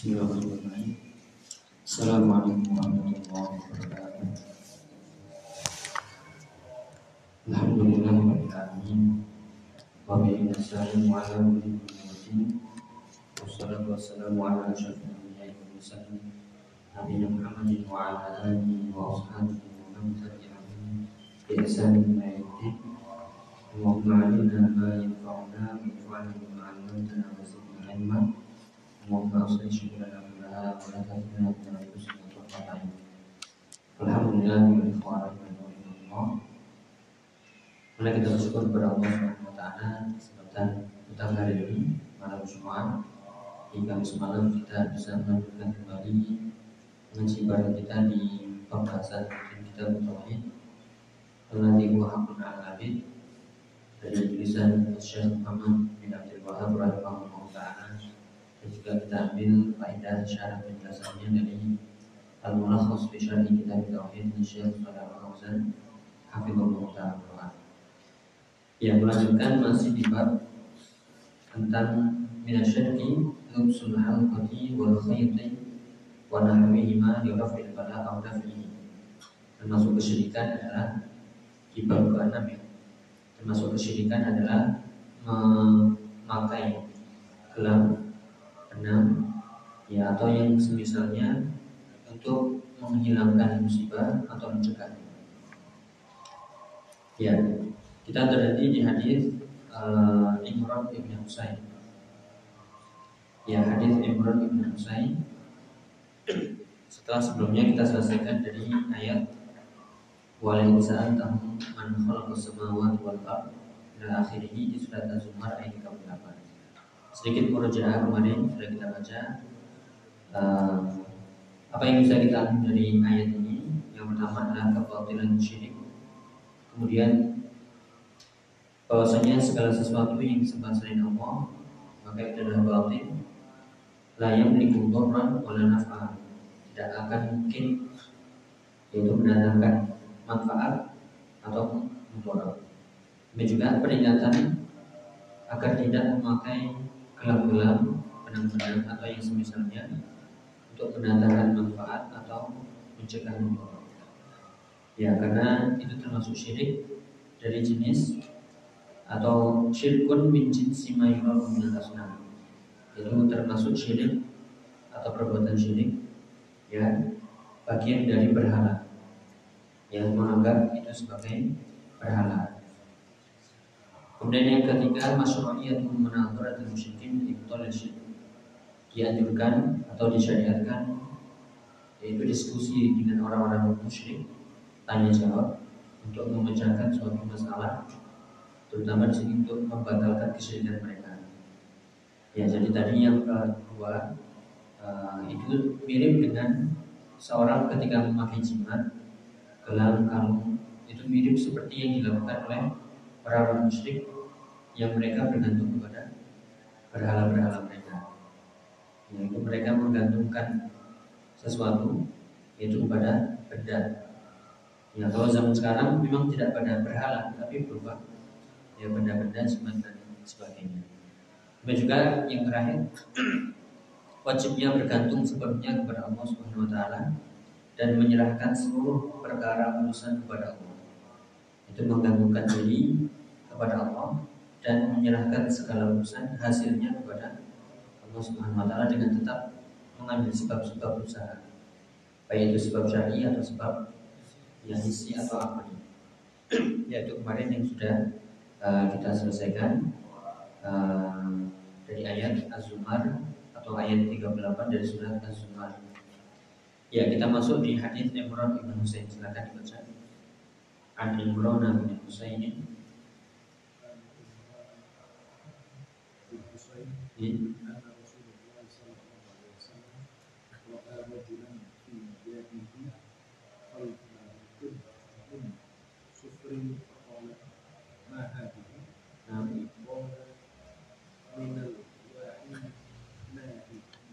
Bismillahirrahmanirrahim. Assalamualaikum warahmatullahi wabarakatuh. Alhamdulillah alamin. Wa bihi nasta'inu ala umuri dunya Wassalatu wassalamu ala asyrafil anbiya'i wal mursalin. Nabiyina Muhammadin wa ala alihi wa ashabihi wa man tabi'ahum bi ihsanin ila yaumil Allahumma 'allimna ma yanfa'una wanfa'na bima 'allamtana wa zidna 'ilma. Alhamdulillah kita bersyukur kepada Allah Subhanahu wa taala kesempatan kita hari ini malam Jumat hingga semalam kita bisa melanjutkan kembali mengaji bareng kita di pembahasan kita tauhid Alladhi huwa haqqun 'alal 'abid dari tulisan Syekh Muhammad bin Abdul Wahab rahimahullah taala dan juga kita ambil faedah syarat penjelasannya dari Al-Mulakhas fi Syarhi Kitab Tauhid Syekh Shalih Al-Fauzan Hafizullah Ta'ala. Yang melanjutkan masih di bab tentang minasyarki lubsul halqati wal khayti wa nahwihima li raf'il bala aw daf'ihi termasuk kesyirikan adalah di bab ke-6 ya. Termasuk kesyirikan adalah memakai gelang enam ya atau yang semisalnya untuk menghilangkan musibah atau mencegah. Ya, kita terjadi di hadis uh, Imran bin Husain. Ya, hadis Imran bin Husain. Setelah sebelumnya kita selesaikan dari ayat Walaupun tahu man khalaqas samawati wal ard ila akhirih di surat Az-Zumar ayat 38 sedikit murojaah kemarin sudah kita baca. Uh, apa yang bisa kita ambil dari ayat ini? Yang pertama adalah kebatilan syirik. Kemudian bahwasanya segala sesuatu yang disembah selain Allah maka itu adalah batil la yamliku dhurran wala naf'a. Tidak akan mungkin yaitu mendatangkan manfaat atau mudarat. Ini juga peringatan agar tidak memakai gelang-gelang, benang-benang atau yang semisalnya untuk mendatangkan manfaat atau mencegah mudarat. Ya, karena itu termasuk syirik dari jenis atau syirkun min jinsi ma yurafu min asnam. Itu termasuk syirik atau perbuatan syirik ya bagian dari berhala yang menganggap itu sebagai berhala. Kemudian yang ketiga masyru'iyatu munadharatul musyrikin ibtal syirik. Dianjurkan atau disyariatkan yaitu diskusi dengan orang-orang musyrik tanya jawab untuk memecahkan suatu masalah terutama di sini untuk membatalkan kesyirikan mereka. Ya, jadi tadi yang kedua uh, itu mirip dengan seorang ketika memakai jimat gelang kalung itu mirip seperti yang dilakukan oleh para musyrik yang mereka bergantung kepada berhala-berhala mereka. Yaitu mereka menggantungkan sesuatu yaitu kepada benda. Ya kalau zaman sekarang memang tidak pada berhala tapi berupa ya benda-benda dan sebagainya. Dan juga yang terakhir wajibnya bergantung sepenuhnya kepada Allah Subhanahu wa taala dan menyerahkan seluruh perkara urusan kepada Allah. Itu menggantungkan diri kepada Allah dan menyerahkan segala urusan hasilnya kepada Allah Subhanahu wa taala dengan tetap mengambil sebab-sebab usaha. Baik itu sebab syar'i atau sebab yang isi atau apa Yaitu kemarin yang sudah uh, kita selesaikan uh, dari ayat Az-Zumar atau ayat 38 dari surat Az-Zumar. Ya, kita masuk di hadis Imran bin Husain. Silakan dibaca. An Imran bin Husain. إيه؟ أن رسول الله صلى الله عليه وسلم رأى رجلا في جاهه خلف قبة سفر فقال ما هذه؟ نعم قال من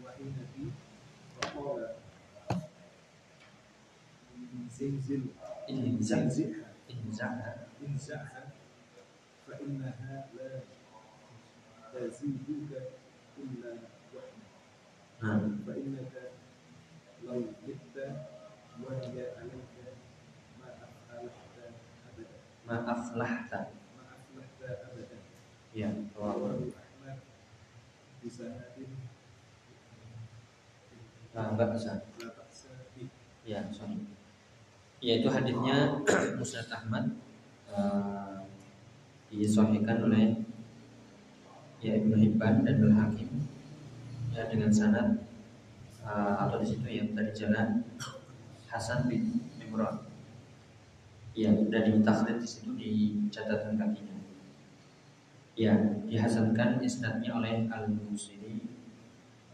الوعنب فقال زلزلها انزعها انزعها انزعها فإنها لا تزيدك إلا وحنا Nah, فإنك لو مت وهي عليك ما أفلحت أبدا ma aflahta. ما أفلحت أبدا Ya, رواه rawahu أحمد بسند la ba'sa. لا بأس به Ya, sorry. Ya, itu hadisnya Musnad Ahmad eh, disahihkan oleh ya Ibnu Hibban dan Al Hakim ya dengan sanad eh, atau di situ ya dari jalan Hasan bin Imran. Ya, dan ditakhlid di situ di catatan kakinya. Ya, dihasankan isnadnya oleh Al Musiri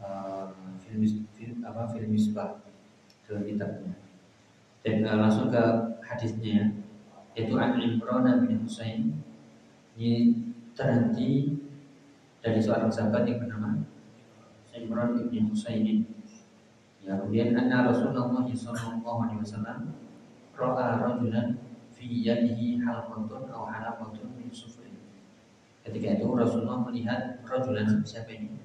uh, film, film apa film Misbah dalam kitabnya. Dan uh, langsung ke hadisnya yaitu An Imran bin Husain ini terhenti dari seorang sahabat yang bernama Imran bin Husain. Ya, kemudian anna Rasulullah sallallahu alaihi wasallam ra'a rajulan fi yadihi halqatun aw halaqatun min sufrin. Ketika itu Rasulullah melihat rajulan siapa ini?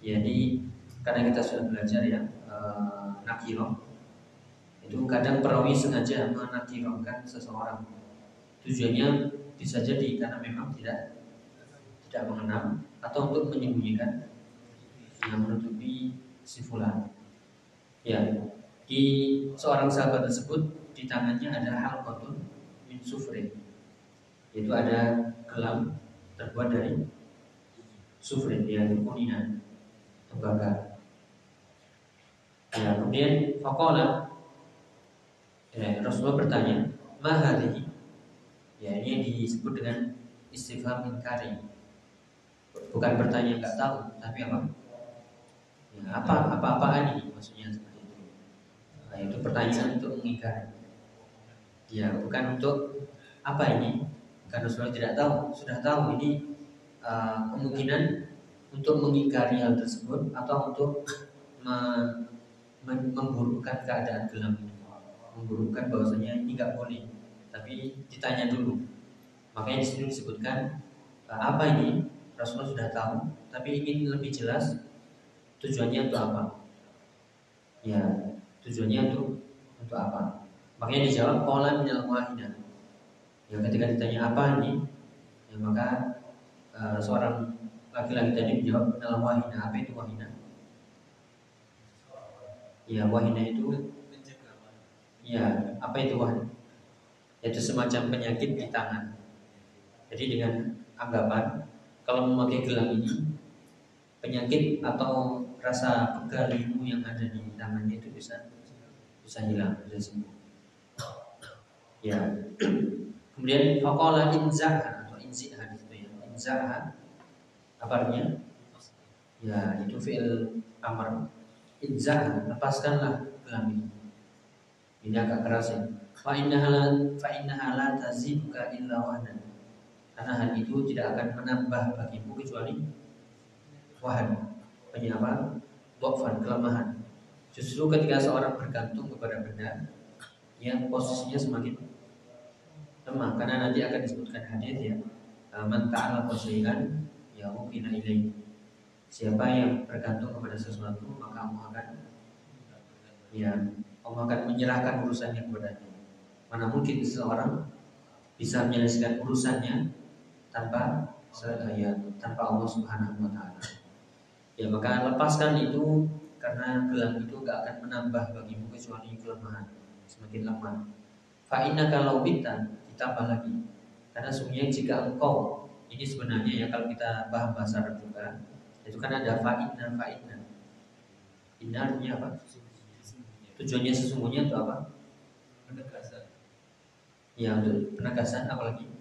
Jadi karena kita sudah belajar ya eh, nakiro itu kadang perawi sengaja menakirokan seseorang tujuannya bisa jadi karena memang tidak tidak mengenal atau untuk menyembunyikan yang menutupi si fulan. Ya, di seorang sahabat tersebut di tangannya ada hal kotun min sufrin, yaitu ada gelam terbuat dari sufrin, yaitu kuningan tembaga. Ya, kemudian fakola ya, Rasulullah bertanya, mahadihi. Ya, ini disebut dengan istifham inkari. Bukan bertanya nggak tahu, tapi apa? Ya, apa apa apaan ini maksudnya seperti itu. Nah, itu pertanyaan untuk mengingkari. Ya, bukan untuk apa ini? Karena Rasulullah tidak tahu, sudah tahu ini uh, kemungkinan untuk mengingkari hal tersebut atau untuk me- mem- memburukkan keadaan gelam itu memburukkan bahwasanya ini nggak boleh tapi ditanya dulu makanya di sini disebutkan uh, apa ini Rasulullah sudah tahu tapi ingin lebih jelas tujuannya untuk apa. Ya tujuannya untuk untuk apa. Makanya dijawab kolam minal ya ketika ditanya apa ini? Ya maka uh, seorang laki-laki tadi menjawab dalam wahina apa itu wahina ya wahina itu ya apa itu wahina itu semacam penyakit di tangan. Jadi dengan anggapan kalau memakai gelang ini penyakit atau rasa pegal limu yang ada di tangannya itu bisa bisa hilang bisa sembuh ya kemudian fakola inzaha atau inziha itu ya inzaha apa artinya? Ya, itu fi'il amar. Inzah, lepaskanlah gelang ini. Ini agak keras ya. Fa innaha la fa innaha la taziduka illa wahdan. Karena hal itu tidak akan menambah bagimu kecuali wahan. Penyapa? Dhofan, kelemahan. Justru ketika seorang bergantung kepada benda yang posisinya semakin lemah karena nanti akan disebutkan hadis ya man ta'ala syai'an ya mungkin ilaih siapa yang bergantung kepada sesuatu maka Allah akan ya Allah akan menyerahkan urusannya kepadanya mana mungkin seseorang bisa menyelesaikan urusannya tanpa ya, tanpa Allah Subhanahu wa taala. Ya maka lepaskan itu karena gelang itu gak akan menambah bagimu kecuali kelemahan semakin lemah. Fa inna kalau bita ditambah lagi. Karena sungguhnya jika engkau ini sebenarnya ya kalau kita paham bahasa Arab juga itu kan ada fa'inna fa'inna inna artinya apa? Tujuannya sesungguhnya untuk apa? Penegasan. Ya untuk penegasan apalagi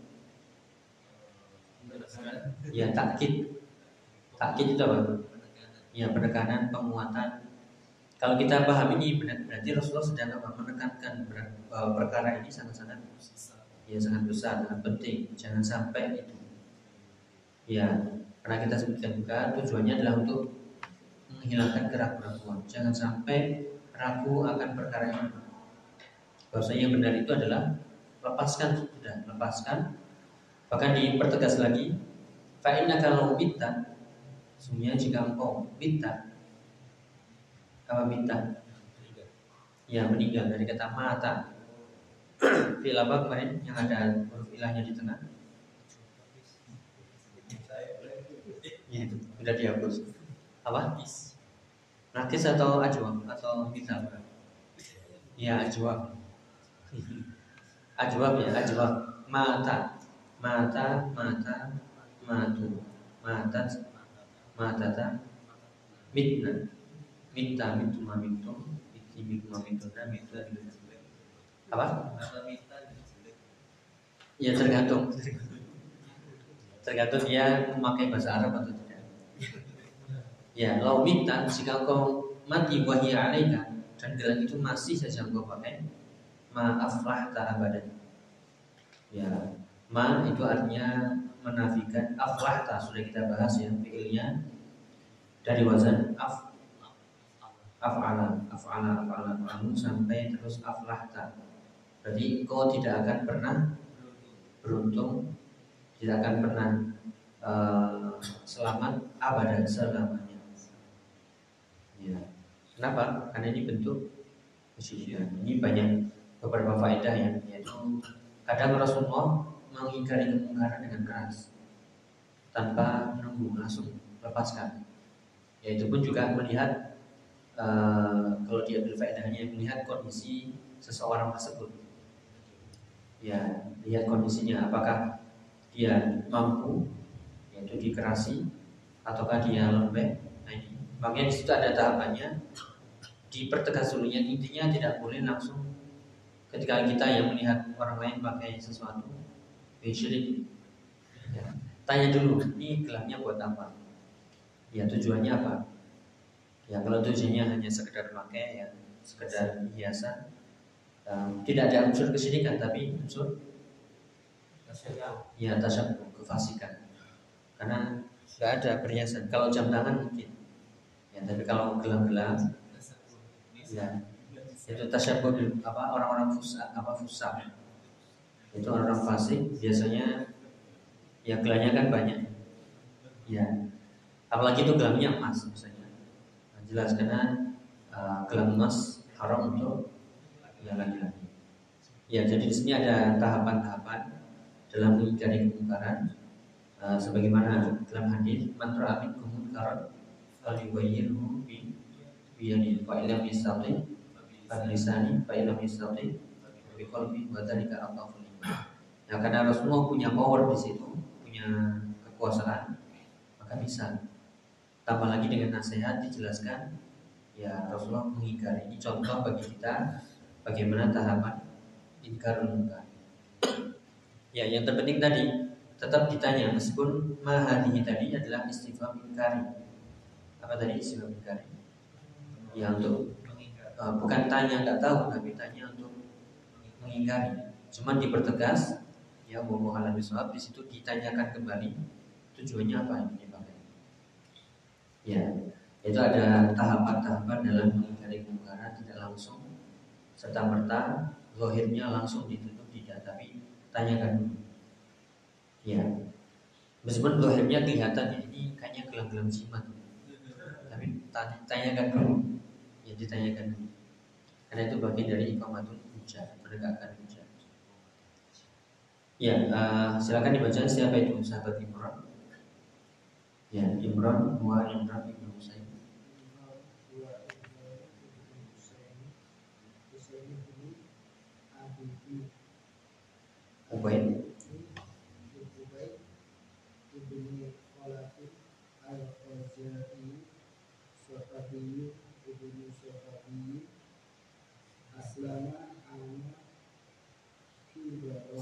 ya takkid. Takkid itu apa? Ya penekanan penguatan. Kalau kita paham ini benar- berarti Rasulullah sedang apa? Menekankan bahwa perkara ini sangat-sangat ya sangat besar sangat penting. Jangan sampai itu. Ya karena kita sebutkan juga tujuannya adalah untuk menghilangkan keraguan jangan sampai ragu akan perkara ini. Bahwasanya yang benar itu adalah lepaskan sudah lepaskan bahkan dipertegas lagi fa inna kalau bitta sesungguhnya jika engkau bitta Apa minta? Ya meninggal dari kata mata. Fil apa kemarin yang ada huruf ilahnya di tengah? Ya itu sudah dihapus. Apa? Nakis atau ajwab atau misal? Ya ajwab. Ajwab ya ajwab. Mata, mata, mata, matu, mata, mata, mitna, minta, mitu, mamitu, miti, mitu, mamituna, mitu, apa? Ya tergantung. Tergantung dia memakai bahasa Arab atau tidak. Ya, kalau minta jika kau mati wahia alaika. Dan gelang itu masih saja kau pakai, maaflah tak abadan. Ya, ma itu artinya menafikan aflahta sudah kita bahas ya fiilnya. Dari wazan af af'ala af'ala af'ala af'alu sampai terus aflahta. Berarti kau tidak akan pernah beruntung tidak akan pernah uh, selamat abadan selamanya. Ya kenapa? Karena ini bentuk kesyirikan ini banyak beberapa faedah ya yaitu kadang Rasulullah mengingkari kemungkaran dengan keras tanpa menunggu langsung lepaskan. Yaitu pun juga melihat uh, kalau dia faedahnya melihat kondisi seseorang tersebut. Ya, lihat kondisinya apakah dia mampu yaitu dikerasi ataukah dia lembek. Nah ini, makanya di situ ada tahapannya dipertegas dulu intinya tidak boleh langsung ketika kita yang melihat orang lain pakai sesuatu syirik. Ya. Tanya dulu, ini gelangnya buat apa? Ya tujuannya apa? Ya kalau tujuannya hanya sekedar pakai ya sekedar hiasan, um, tidak ada unsur kesyirikan tapi unsur ya tasyabuh kefasikan. Karena nggak ada perhiasan. Kalau jam tangan mungkin, ya tapi kalau gelang-gelang, ya itu tasyabuh apa orang-orang fusa apa fusa itu orang fasik biasanya ya gelangnya kan banyak. Ya apalagi itu gelangnya emas misalnya nah, jelas karena uh, gelang emas haram untuk ya laki-laki. Ya jadi di sini ada tahapan-tahapan dalam mengingkari kemungkaran uh, sebagaimana dalam hadis mantra amin kemungkaran faliwayyirhu bi biyadi fa ilam yastati fa lisani fa ilam yastati bi qalbi wa dzalika Nah, karena Rasulullah punya power di situ, punya kekuasaan, maka bisa. Tambah lagi dengan nasihat dijelaskan, ya Rasulullah mengingkari. Ini contoh bagi kita bagaimana tahapan ingkar munkar. Ya, yang terpenting tadi tetap ditanya meskipun mahadihi tadi adalah istighfar ingkari. Apa tadi istighfar ingkari? Ya untuk uh, bukan tanya nggak tahu tapi tanya untuk mengingkari. Cuman dipertegas ya mau halal bisawab di situ ditanyakan kembali tujuannya apa yang dipakai ya itu ada tahapan-tahapan dalam mengingkari kemungkaran tidak langsung serta merta lohirnya langsung ditutup tidak tapi tanyakan dulu. Ya meskipun lohirnya kelihatan ini kayaknya gelang-gelang jimat. Tapi tanyakan dulu. Ya ditanyakan dulu. Karena itu bagian dari ikamatul hujah menegakkan hujah Ya, uh, silakan dibaca siapa itu sahabat Imran. Ya, Imran wa Imran bin Husain. Ubaid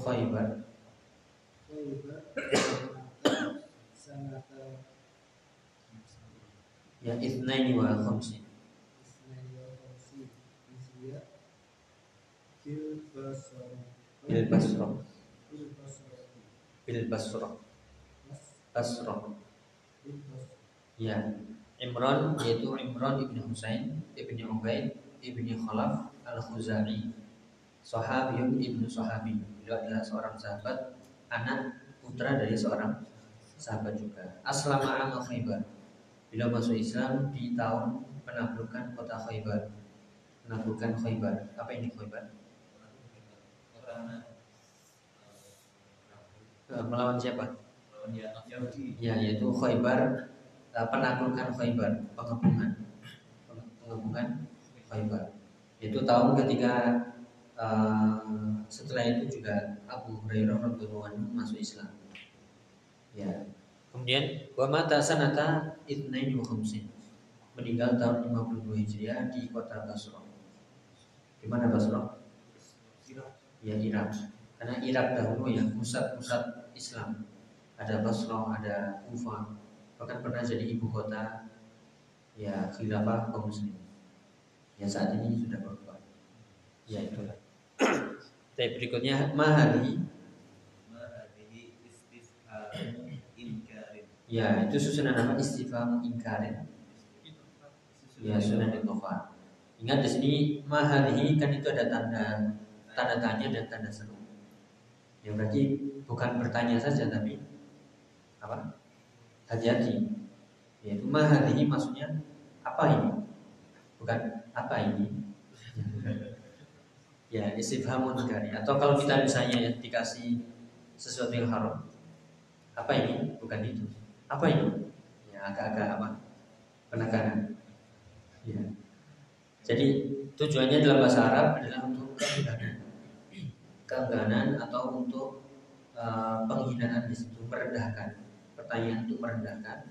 Khaybar Ya ithnaini wa khamsin Bil Basra Bil Basra Basra Ya. Imran yaitu Imran ibn Husain ibn Ubaid ibn Khalaf al-Khuzai Sahabiyun ibn Sahabi. Beliau adalah seorang sahabat Anak putra dari seorang sahabat juga. Aslama amal Khaybar Beliau masuk Islam di tahun penaklukan kota Khaybar. Penaklukan Khaybar. Apa ini Khaybar? Eh, Melawan siapa? ya Ya, yaitu Khaybar eh, penaklukan Khaybar, pengepungan. Pengepungan Khaybar. Itu tahun ketika eh, setelah itu juga Abu Hurairah radhiyallahu anhu masuk Islam. Ya. Kemudian wa mata sanata itnain wa khamsin. Meninggal tahun 52 Hijriah di kota Basra. Di mana Basra? Irak Ya Irak. Karena Irak dahulu ya pusat-pusat Islam. Ada Basra, ada Kufah, bahkan pernah jadi ibu kota ya khilafah kaum muslimin. Ya saat ini sudah berubah. Ya itulah. Tapi berikutnya mahali ma hadhihi istifham inkarin ya itu susunan nama istifham ingkarin ya sunan ikhfa. Ingat di sini mahalihi kan itu ada tanda tanda tanya dan tanda seru. Ya berarti bukan bertanya saja tapi apa? Hati-hati. Yaitu mahalihi maksudnya apa ini? Bukan apa ini? ya istifhamun kari atau kalau kita misalnya ya, dikasih sesuatu yang haram apa ini? Bukan itu. Apa ini? Ya agak-agak apa? Penekanan. Ya. Jadi tujuannya dalam bahasa Arab adalah untuk keengganan, keengganan atau untuk uh, penghinaan di situ, merendahkan, pertanyaan untuk merendahkan,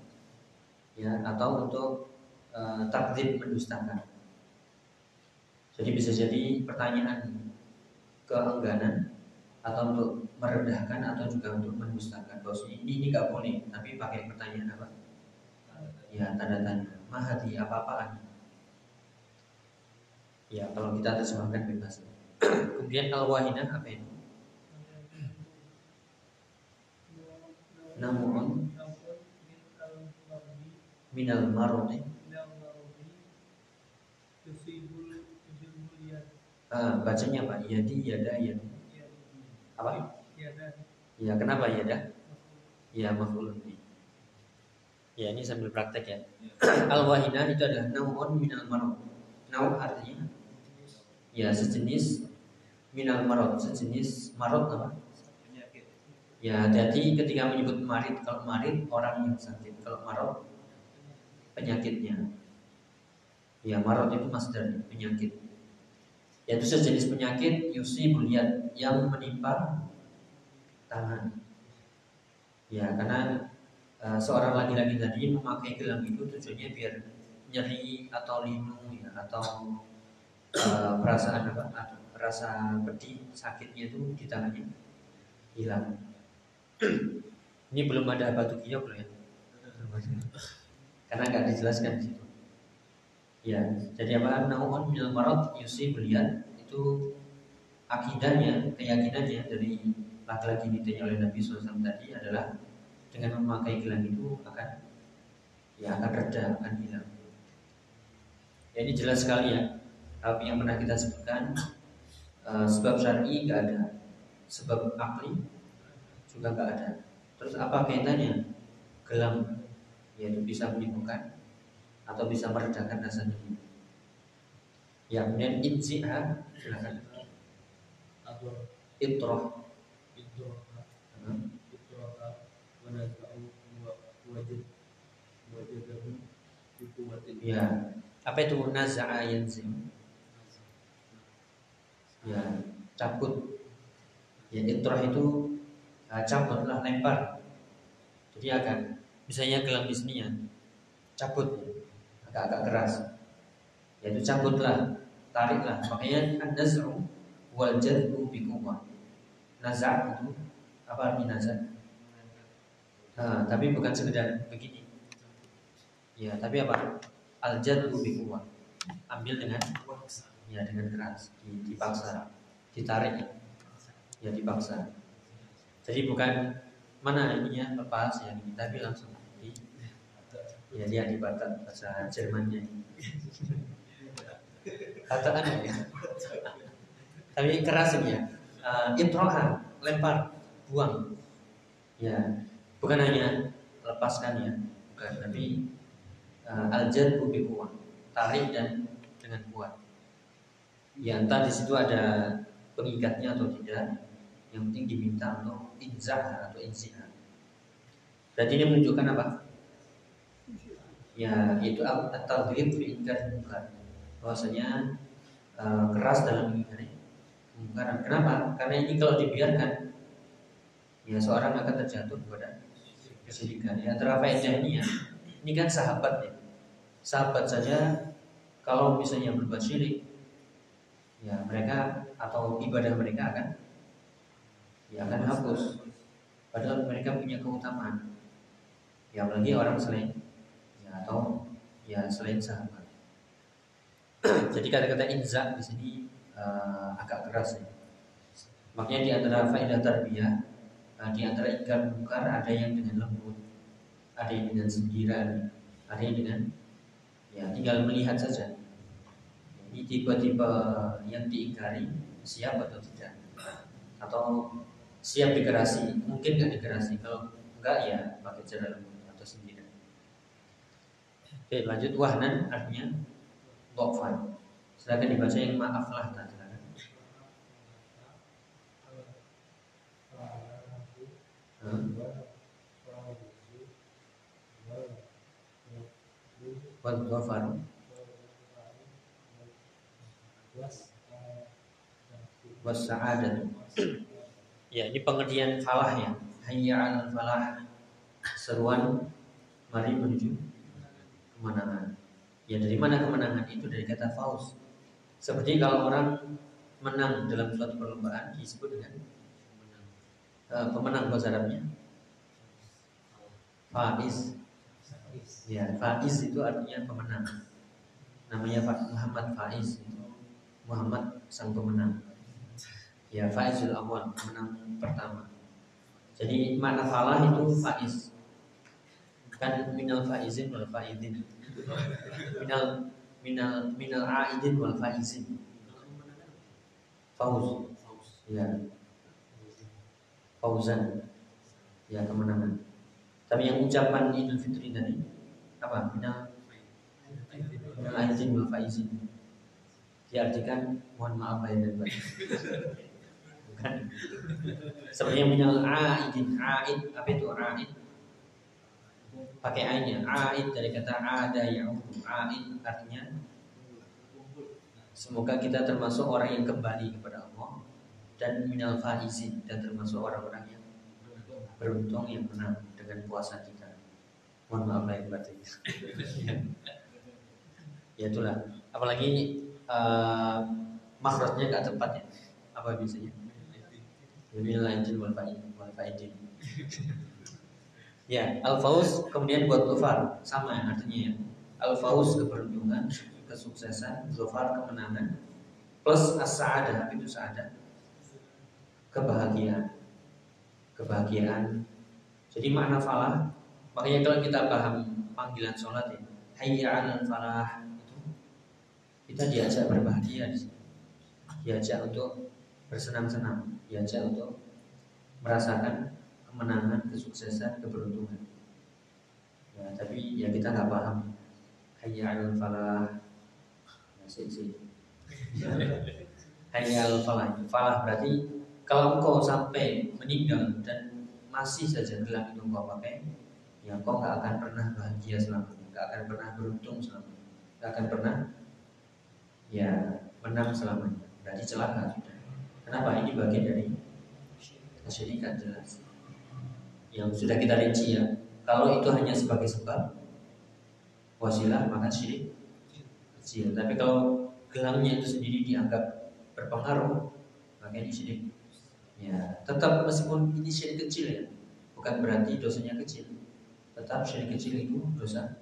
ya atau untuk uh, takdir mendustakan. Jadi bisa jadi pertanyaan keengganan atau untuk merendahkan atau juga untuk mendustakan. Bos ini ini nggak boleh, tapi pakai pertanyaan apa? Ya tanda tanya. Mahati apa-apaan? Ya kalau kita terjemahkan bebas. Kemudian al-wahinah apa itu? Namun minal marodi ah, bacanya apa? Yadi yada yadi apa? Ya kenapa? Yada? Ya maf'ulun bi. Ya ini sambil praktek ya. al-wahinah itu adalah namun minal marod. Nau artinya? Ya sejenis minal marot. Sejenis marot apa? Ya hati-hati ketika menyebut marid kalau marid orang yang sakit. Kalau marot penyakitnya. Ya marot itu masdar penyakit yaitu sejenis penyakit yusi buliat yang menimpa tangan. Ya karena uh, seorang laki-laki tadi memakai gelang itu tujuannya biar nyeri atau linu ya atau uh, perasaan apa atau rasa pedih sakitnya itu di tangannya hilang. Ini belum ada batu giok loh ya. Karena nggak dijelaskan di situ ya jadi apa? Naun minal marad yusi belian itu akidahnya keyakinannya dari laki-laki ditanya oleh Nabi SAW tadi adalah dengan memakai gelang itu akan ya akan reda akan hilang. Ya ini jelas sekali ya. Tapi yang pernah kita sebutkan eh, sebab syar'i nggak ada. Sebab akli juga nggak ada. Terus apa kaitannya? Gelang yaitu bisa menyembuhkan atau bisa meredakan rasa nyeri ya kemudian inziha silakan. Itroh ya. Apa itu? Naza'a yanzim ya cabut. Ya itroh itu uh, cabut lah lempar. Jadi akan misalnya gelang bisninya cabut agak-agak keras. Yaitu cabutlah tariklah. Makanya kan naz'u wal jadbu bi quwwah naz'a itu apa arti naz'a nah, tapi bukan sekedar begini. Ya tapi apa? Al jadbu bi ambil dengan ya dengan keras. Di- dipaksa. Ditarik. Ya dipaksa. Jadi bukan mana ininya lepas. Ya tapi langsung ya dia dibatat bahasa Jermannya katakan ya tapi keras ini ya uh, introha lempar buang ya bukan hanya lepaskan ya bukan tapi uh, al jadbu bi quwwah tarik dan dengan kuat. Ya entah di situ ada pengikatnya atau tidak. Yang penting diminta untuk inzah atau inzihar. Berarti ini menunjukkan apa? Ya itu atau fi ingkar munkar. Bahwasanya uh, keras dalam mengingkari kemungkaran. Kenapa? Karena ini kalau dibiarkan ya seorang akan terjatuh kepada kesyirikan. Ya antara faedah ini ya, ini kan sahabat ya. Sahabat saja kalau misalnya berbuat syirik, ya mereka atau ibadah mereka akan ya akan hapus. Padahal mereka punya keutamaan. Ya apalagi orang selain ya atau ya selain sahabat. Jadi kata-kata inza di sini uh, agak keras ya. Makanya di antara faedah tarbiyah uh, di antara ikan mungkar ada yang dengan lembut, ada yang dengan sindiran, ada yang dengan ya tinggal melihat saja. Ini tipe-tipe yang diingkari siap atau tidak, atau siap dikerasi, mungkin nggak dikerasi. Kalau enggak ya pakai cara lembut. Oke lanjut. Wahnan artinya dhafan. Silakan dibaca yang maaflah tadi. ya ini pengertian falah ya. Hayya 'alal falah. Seruan mari menuju kemenangan ya dari mana kemenangan itu dari kata faus seperti kalau orang menang dalam suatu perlombaan disebut dengan uh, pemenang bahasa Arabnya faiz Ya, Faiz itu artinya pemenang. Namanya Muhammad Faiz Muhammad sang pemenang. Ya, Faizul Awal, pemenang pertama. Jadi makna falah itu Faiz. Kan minal faizin wal faizin. Minal minal minal aidin wal faizin. Fauz. Ya. Fauzan. Ya, kemenangan. Tapi yang ucapan Idul Fitri tadi apa? Minal minal wal faizin. Diartikan mohon maaf lahir dan batin. Bukan. Sebenarnya minal aidin, aid apa itu aid? Pakai ainnya, aid dari kata ada yang aid artinya Semoga kita termasuk orang yang kembali kepada Allah dan minal faizin dan termasuk orang-orang yang beruntung yang menang dengan puasa kita. Mohon maaf lahir batin. ya itulah. Apalagi uh, makhrajnya gak tepat ya. Apa biasanya? Minal aidin wal faidin. Ya, al-fauz kemudian buat gofar sama ya artinya ya. Al-fauz keberuntungan, kesuksesan, gofar kemenangan, plus as-sa'adah itu sa'adah kebahagiaan. Kebahagiaan. Jadi makna falah, makanya kalau kita paham panggilan sholat ya, hayya 'alal falah itu kita diajak berbahagia di sini. Diajak untuk bersenang-senang, diajak untuk merasakan kemenangan, kesuksesan, keberuntungan. Ya, tapi ya kita nggak paham. Hayya 'alal falah. Ya, sih. Hayya 'alal falah. Falah berarti kalau engkau sampai meninggal dan masih saja gelang itu engkau pakai, ya engkau nggak akan pernah bahagia selamanya, nggak akan pernah beruntung selamanya, nggak akan pernah ya menang selamanya. Berarti celaka sudah. Kenapa? Ini bagian dari kesyirikan jelas. Yang sudah kita rinci ya. Kalau itu hanya sebagai sebab wasilah maka syirik kecil. Tapi kalau gelangnya itu sendiri dianggap berpengaruh maka ini syirik Ya, tetap meskipun ini syirik kecil ya, bukan berarti dosanya kecil. Tetap syirik kecil itu dosa.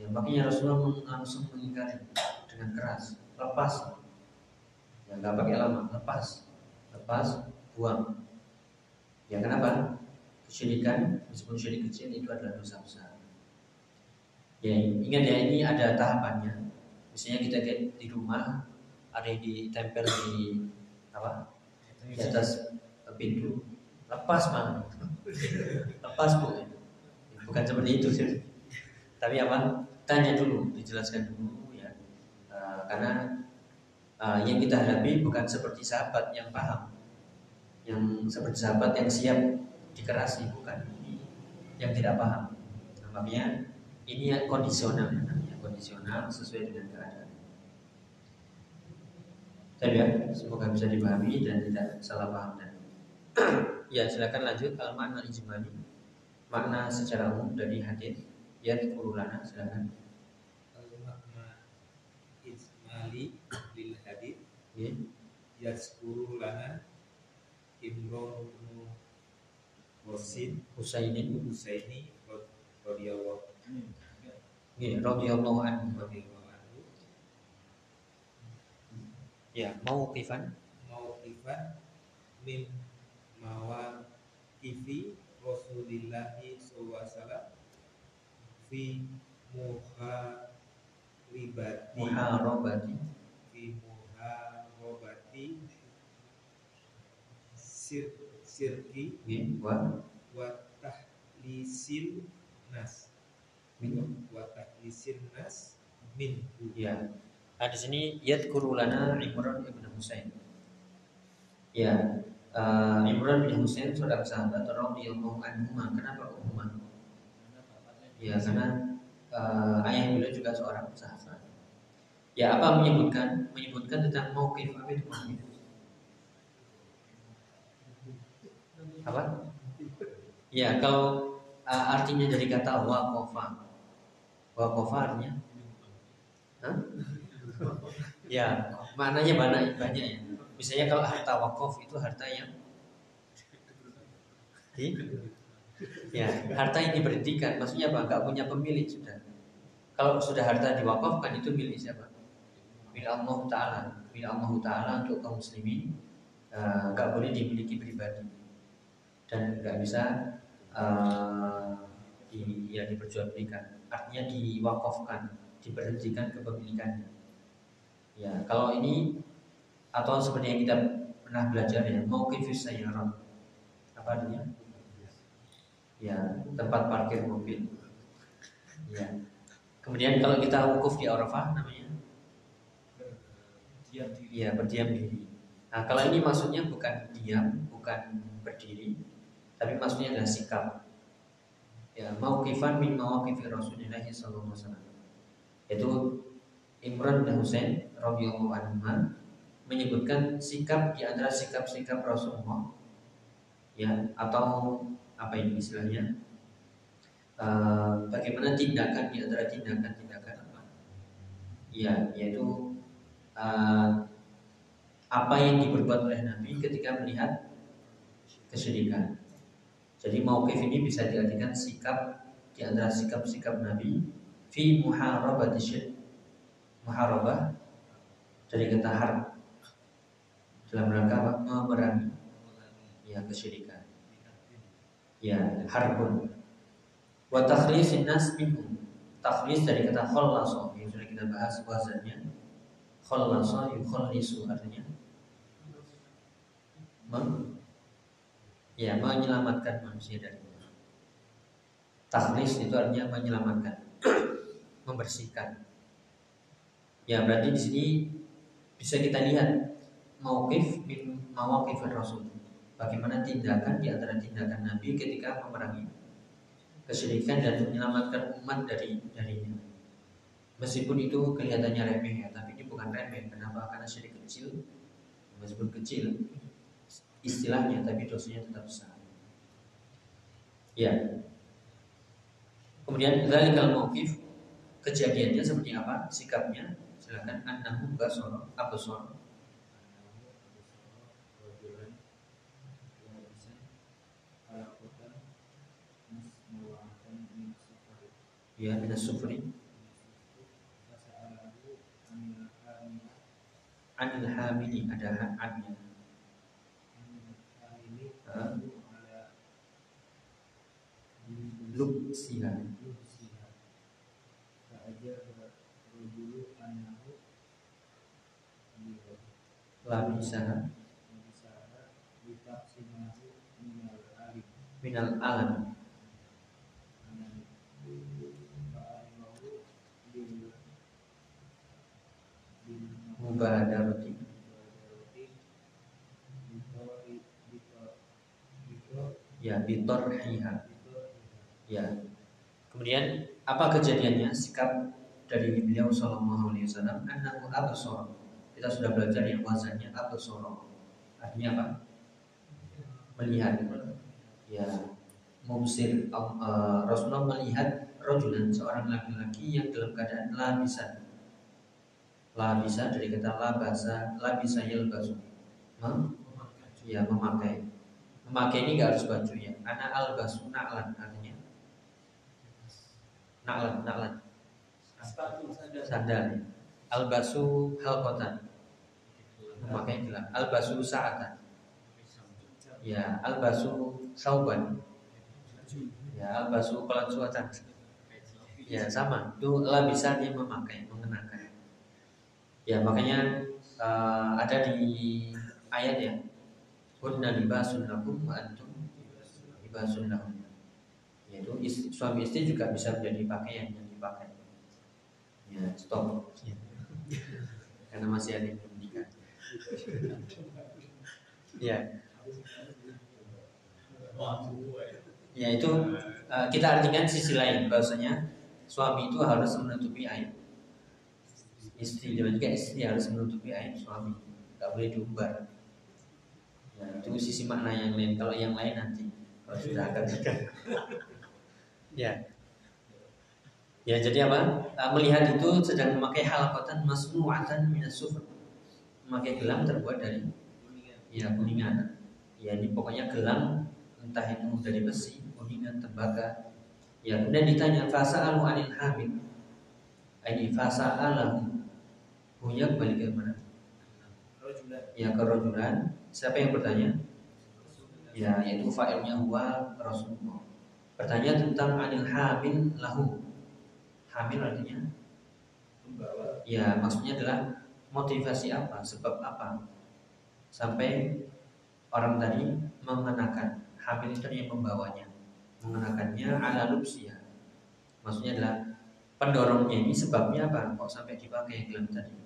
Ya, makanya Rasulullah langsung mengingkari dengan keras, lepas. Ya, nggak pakai lama, lepas, lepas, buang. Ya kenapa? Kesyirikan meskipun syirik kecil itu adalah dosa besar. Ya ingat ya ini ada tahapannya. Misalnya kita di rumah ada yang ditempel di apa di atas pintu lepas mah lepas bu. Bukan seperti itu sih. Tapi apa tanya dulu dijelaskan dulu ya. Karena uh, yang kita hadapi bukan seperti sahabat yang paham, yang seperti sahabat yang siap dikerasi, bukan yang tidak paham. Nah, makanya ini yang kondisional, ya, kondisional sesuai dengan keadaan. Tapi ya, semoga bisa dipahami dan tidak salah paham dan ya silakan lanjut al makna ijmali makna secara umum dari hadis ya kurulana silakan al makna ijmali lil hadis ya yazkuru lana Imron Husain Husainin Husaini radhiyallahu ya radhiyallahu anhu. Radhiyallahu anhu. Ya mau kifan mauqifan min mawaqifi Rasulillahi sallallahu alaihi wasallam fi muharibati. Muharabati fi muharabati sir sirki ya wa wa tahlisil nas. Min. Wa tahlisil nas min. Ya. Nah, di sini yadkuru lana Imran ibn Husain. Ya uh, Imran bin Husain saudara sahabat radhiyallahu anhu kenapa umumah ya karena uh, ayah beliau juga seorang sahabat. Ya apa menyebutkan? Menyebutkan tentang mauqif apa itu mauqif apa? Ya kalau uh, artinya dari kata waqafa waqafa artinya? Hah? ya maknanya banyak banyak ya. Misalnya kalau harta wakaf itu harta yang di, ya harta yang diberhentikan. Maksudnya apa? Nggak punya pemilik sudah. Kalau sudah harta diwakafkan itu milik siapa? Milik Allah Taala. Milik Allah Taala untuk kaum muslimin. Eh, nggak uh, boleh dimiliki pribadi dan nggak bisa uh, di, ya diperjualbelikan. Artinya diwakafkan diberhentikan kepemilikannya ya kalau ini atau seperti yang kita pernah belajar ya mau kifis sayyarat apa artinya? Ya tempat parkir mobil. Ya. Kemudian kalau kita wukuf di Arafah namanya? Ya berdiam diri. Nah kalau ini maksudnya bukan diam bukan berdiri tapi maksudnya adalah sikap. Ya mau kifan min mawaqifi Rasulullah sallallahu alaihi wasallam. Itu Imran bin Husain radhiyallahu anhu menyebutkan sikap di antara sikap-sikap Rasulullah ya atau apa ini istilahnya? Uh, bagaimana tindakan di antara tindakan-tindakan apa ya yaitu uh, apa yang diperbuat oleh Nabi ketika melihat kesyirikan jadi mauqif ini bisa diartikan sikap di antara sikap-sikap Nabi fi muharabati syirk. Muharabah dari kata harb. Dalam rangka memerangi. Ya kesyirikan. Ya harbun. Wa takhlisin nas minhum. Takhlis dari kata khallasa yang sudah kita bahas bahasanya. Khallasa yukhallisu artinya. Mem ya menyelamatkan manusia dari takhlis itu artinya menyelamatkan membersihkan. Ya berarti di sini bisa kita lihat mauqif min mawaqif Rasul. Bagaimana tindakan di antara tindakan Nabi ketika memerangi kesyirikan dan menyelamatkan umat dari darinya. Meskipun itu kelihatannya remeh ya, tapi ini bukan remeh. Kenapa? Karena syirik kecil, meskipun kecil istilahnya, tapi dosanya tetap besar. Ya. Kemudian kalau mauqif kejadiannya seperti apa? Sikapnya? Silakan. Annahu basara absara ya min sufri. Anil hamili ada annya lubsiha labisaha minal alam. Mubadarati ya bitorhiha. Ya kemudian apa kejadiannya? Sikap dari beliau sallallahu alaihi wasallam. Annahu absara kita sudah belajar yang wazannya absara artinya apa? Melihat. Ya mubsir uh, Rasulullah melihat rojulan seorang laki-laki yang dalam keadaan labisan. Labisa dari kata labasa labisa yalbasu. Ya memakai. Memakai ini gak harus baju ya. Anak albasu naklan artinya naklan naklan. Sandal. Albasu halkotan memakai gelang albasu saatan ya albasu sauban. Ya albasu pelansuatan ya sama. Itu labisan yang memakai mengenakan. Ya makanya uh, ada di ayat ya. Hunna libasun lakum wa antum libasun lahum. Yaitu istri, suami istri juga bisa menjadi pakaian yang dipakai. Ya, stop. Karena masih ada yang. Ya. Ya itu uh, kita artikan sisi lain bahwasanya suami itu harus menutupi aib istri dan juga istri harus menutupi aib suami, nggak boleh diumbar. Nah, itu sisi makna yang lain. Kalau yang lain nanti kalau sudah akan nikah. Ya. Ya, jadi apa? Ah, melihat itu sedang memakai halaqatan masnu'atan sufr. Memakai gelang terbuat dari ya kuningan. Ya, ini pokoknya gelang entah itu dari besi, kuningan, tembaga. Ya, kemudian ditanya fasa alu anil hamil. Ini fasa alahu. Punya kembali ke mana? Ya, ke rojulan Siapa yang bertanya? Ya, yaitu fa'ilnya huwa Rasulullah. Bertanya tentang anil hamil lahu. Hamil artinya Ya, maksudnya adalah motivasi apa, sebab apa sampai orang tadi mengenakan hamil itu yang membawanya, mengenakannya ala lupsia. Maksudnya adalah pendorongnya ini sebabnya apa kok sampai dipakai gelang tadi?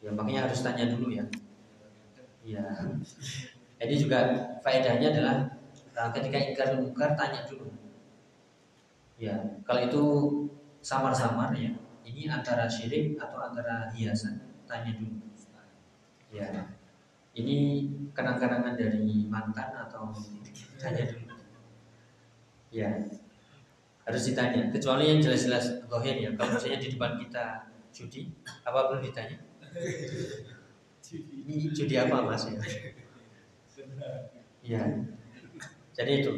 Ya makanya harus tanya dulu ya. Ya. Jadi juga faedahnya adalah uh, ketika ingkar mungkar tanya dulu. Ya, kalau itu samar-samar ya, ini antara syirik atau antara hiasan, tanya dulu. Ya. Ini kenang-kenangan dari mantan atau tanya dulu. Ya. Harus ditanya, kecuali yang jelas-jelas gohen ya. Kalau misalnya di depan kita judi, apa perlu ditanya? Ini judi apa mas ya? Ya. Jadi itu.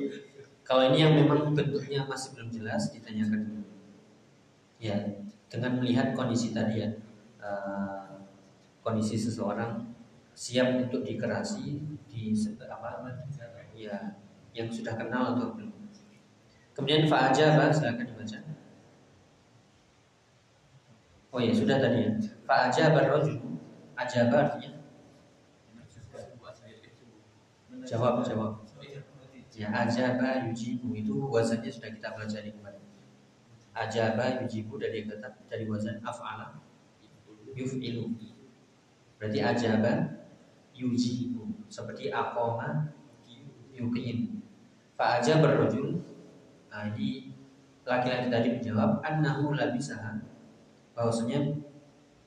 Kalau ini yang memang bentuknya masih belum jelas ditanyakan dulu. Ya, dengan melihat kondisi tadi ya, uh, kondisi seseorang siap untuk dikerasi di apa? Ya, yang sudah kenal atau belum. Kemudian fa'ajaba silakan dibaca. Oh ya, sudah tadi ya. Fa'ajaba rajul Ajaba artinya Jawab, jawab Ya ajaba yujibu. Itu wazannya sudah kita pelajari kemarin. Ajaba yujibu dari kata dari wazan af'ala yuf'ilu. Berarti ajaba yujibu. Seperti aqoma yuqim. Fa ajaba rajul Nah laki-laki tadi menjawab annahu labisaha. Bahwasanya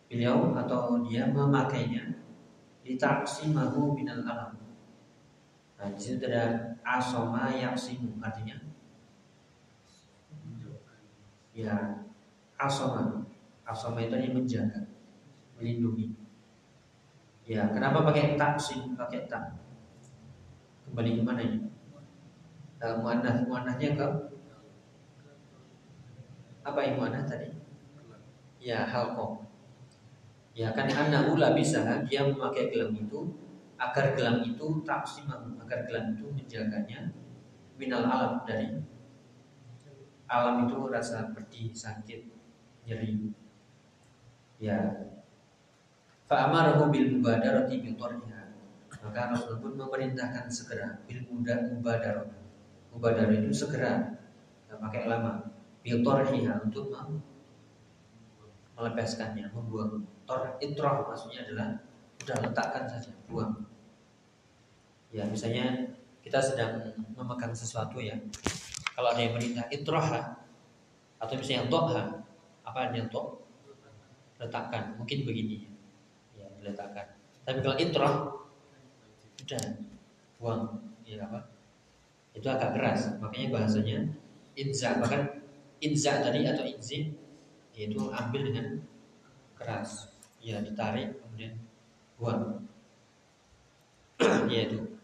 beliau atau dia memakainya ditaksimahu minal alam. Nah, di sini ada asoma yaksimu artinya ya asoma. Asoma itu yang menjaga, melindungi. Ya, kenapa pakai taksim, pakai tak? Kembali ke mana ini? Uh, muannah, muannahnya ke apa yang muannah tadi? Ya, halqom. Ya kan karena ula bisa dia memakai gelang itu agar gelang itu taksimah agar gelang itu menjaganya minal alam dari alam itu rasa pedih, sakit, nyeri. Ya. Fa'amarahu bil mubadarati bil Maka Rasul pun memerintahkan segera bil muda mubadarah. Mubadarah itu segera, tidak pakai lama. Bil untuk melepaskannya, membuang. Tor itroh maksudnya adalah udah letakkan saja, buang. Ya misalnya kita sedang memegang sesuatu ya. Kalau ada yang perintah itroha atau misalnya toha, apa artinya toh? Letakkan, mungkin begini ya, letakkan. Tapi kalau itroh, udah buang, ya apa? Itu agak keras, makanya bahasanya inza bahkan inza tadi atau inzi yaitu ambil dengan keras ya ditarik kemudian buang. Yaitu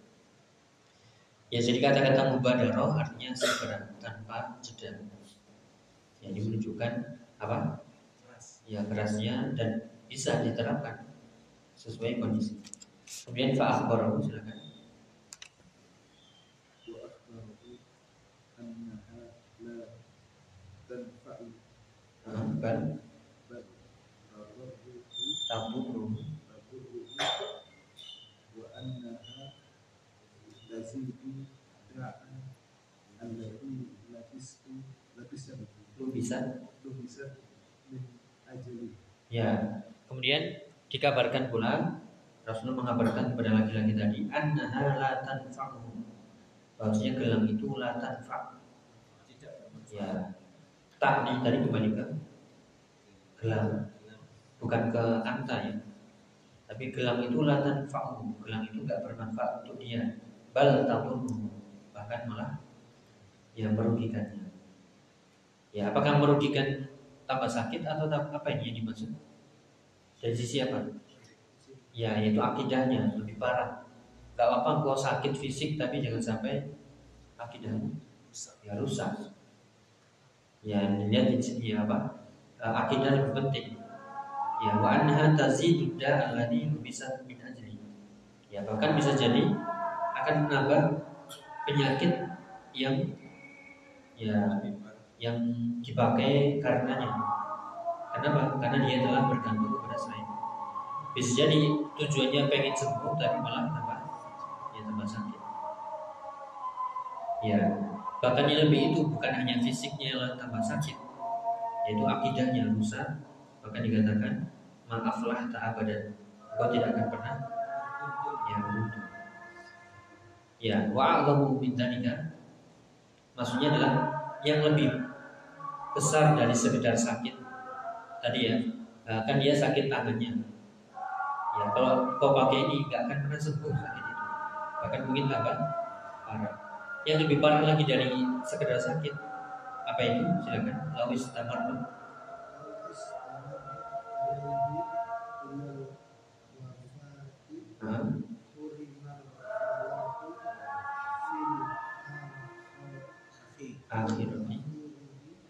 ya jadi kata-kata mubadaroh artinya segera tanpa jeda. Ya ini menunjukkan apa? Ya kerasnya dan bisa diterapkan sesuai kondisi. Kemudian fa'akhbarahu silakan. Bal taburu wa annaha lazidu da'an alladhi labistu itu bisa. Bisa min ajali ya kemudian dikabarkan pula Rasulullah mengabarkan kepada laki-laki tadi annaha la tanfa'u. Bahwasanya gelang itu la tanfa' ya tak tadi kembali ke gelang. Bukan ke anta ya. Tapi gelang itu latan fa'u gelang itu nggak bermanfaat untuk dia. Bal tahun bahkan malah yang merugikannya ya. Apakah merugikan tambah sakit atau apa ini yang dimaksud? Dari sisi apa? Ya yaitu akidahnya lebih parah. Nggak apa-apa kau sakit fisik tapi jangan sampai akidahnya ya rusak. Ya dilihat di sini apa? Uh, akidah lebih penting. Ya wa anha tazidu alladhi bisa min ajli. Ya bahkan bisa jadi akan menambah penyakit yang ya yang dipakai karenanya. Kenapa? Karena dia telah bergantung kepada selain. Bisa jadi tujuannya pengen sembuh tapi malah apa? Ya tambah sakit. Ya, bahkan yang lebih itu bukan hanya fisiknya yang tambah sakit, yaitu akidahnya rusak maka dikatakan maaflah tak abadan kau tidak akan pernah ya beruntung ya wa'alamu min maksudnya adalah yang lebih besar dari sekedar sakit tadi ya eh, kan dia sakit tangannya ya kalau kau pakai ini nggak akan pernah sembuh sakit itu bahkan mungkin apa parah yang lebih parah lagi dari sekedar sakit apa itu? Silakan. Lawis tamarrud. Akhirati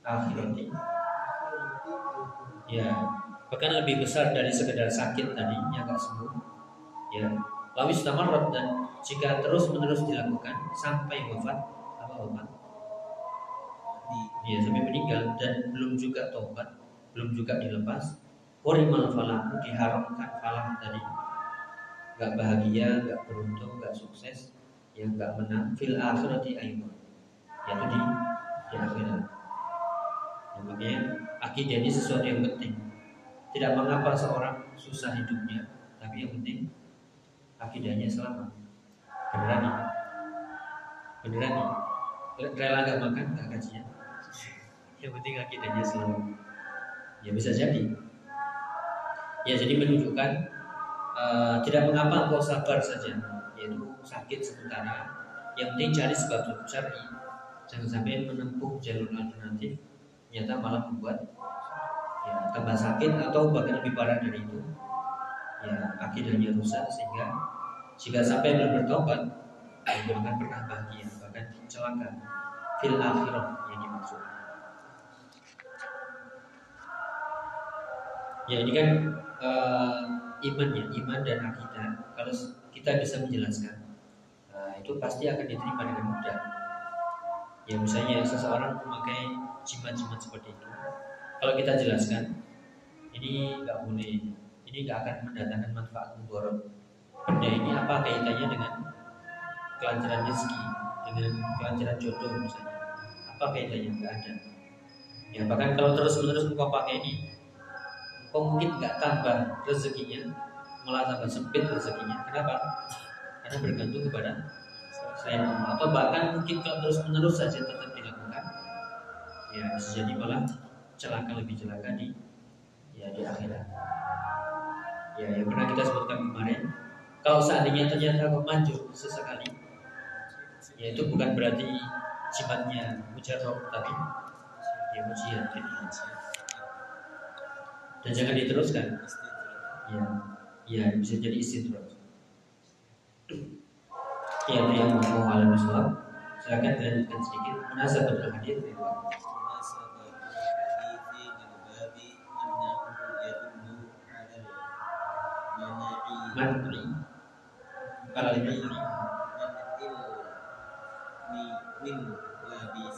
Akhirati Ya Bahkan lebih besar dari sekedar sakit tadinya nggak sembuh Ya Lawis tamarrud dan jika terus menerus dilakukan sampai wafat apa wafat dia sampai meninggal dan belum juga tobat, belum juga dilepas. Hurimal falah diharamkan falah tadi. Gak bahagia, gak beruntung, gak sukses, yang gak menang fil akhirati ayman. Yaitu di di akhirat. Ya, makanya akidah ini sesuatu yang penting. Tidak mengapa seorang susah hidupnya, tapi yang penting akidahnya selamat. Beneran nih. Beneran nih. Rela gak makan, gak kajian yang penting akidahnya selalu ya bisa jadi ya jadi menunjukkan uh, tidak mengapa engkau sabar saja yaitu sakit sementara yang penting cari sebab syar'i jangan sampai menempuh jalur alternatif ternyata malah membuat ya tambah sakit atau bahkan lebih parah dari itu ya akidahnya rusak sehingga jika sampai belum bertobat itu akan pernah bahagia bahkan celaka fil akhirah yang dimaksud Ya ini kan uh, iman ya, iman dan akidah. Kalau kita bisa menjelaskan, uh, itu pasti akan diterima dengan mudah. Ya misalnya seseorang memakai jimat-jimat seperti itu, kalau kita jelaskan, ini nggak boleh, ini nggak akan mendatangkan manfaat mudarat. Benda ini apa kaitannya dengan kelancaran rezeki, dengan kelancaran jodoh misalnya? Apa kaitannya? Nggak ada. Ya bahkan kalau terus menerus engkau pakai ini, kok mungkin nggak tambah rezekinya malah tambah sempit rezekinya kenapa karena bergantung kepada selain Allah atau bahkan mungkin kalau terus menerus saja tetap dilakukan. Ya bisa jadi malah celaka lebih celaka di ya di akhirat. Ya yang pernah kita sebutkan kemarin kalau seandainya ternyata manjur sesekali ya itu bukan berarti jimatnya mujarab tapi ya mujian dan jangan diteruskan. Ya ya bisa jadi istidrak ya itu yang mau alam Islam silakan dilanjutkan sedikit. Munasabatul hadis ya Pak. man'i kalau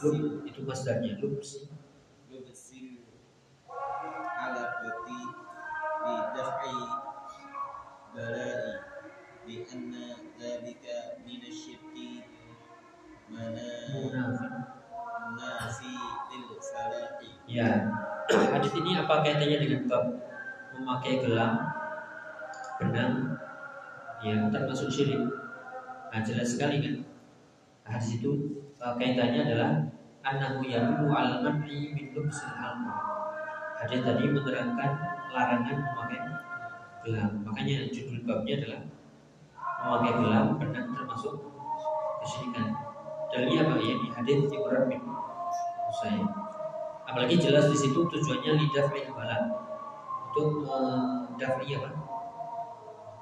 lub itu masdarnya. Lub sih munafik ya hadis ini apa kaitannya dengan bab memakai gelang benang yang termasuk syirik? Nah jelas sekali kan? Hadis itu uh, kaitannya adalah annahu yadullu al man'i min lubsil hadis tadi menerangkan larangan memakai gelang. Makanya judul babnya adalah memakai gelang benang termasuk kesyirikan dalilnya apa? Ya di hadis Ibrahim bin Husain apalagi jelas di situ tujuannya lidah bala untuk mendafi apa?